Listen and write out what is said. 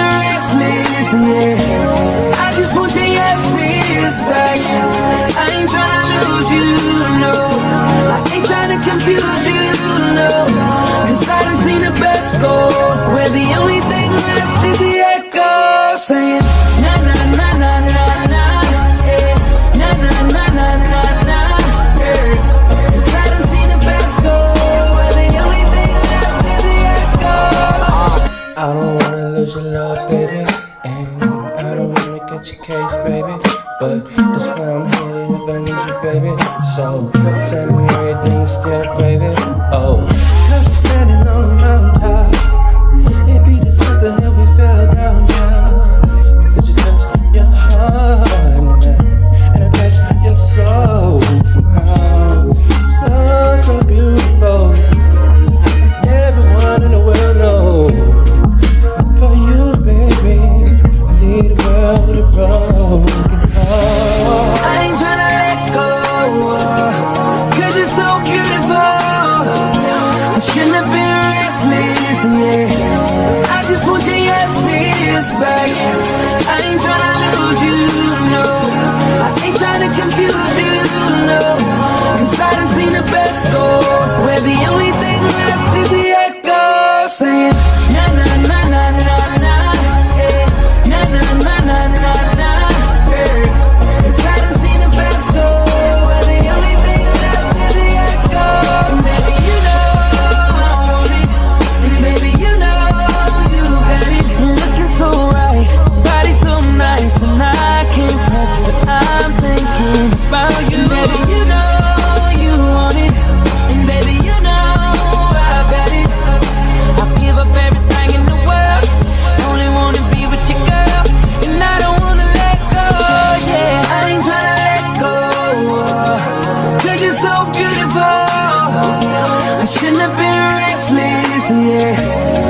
restless, yeah. I just want your yeses back. I ain't to lose you, no. I ain't confuse cause you love, baby. And I don't wanna get your case, baby. But that's where I'm headed if I need you, baby. So tell me everything is still, baby. Oh. Shouldn't have been restless, yeah. I just want you, yes. shouldn't have been restless, yeah.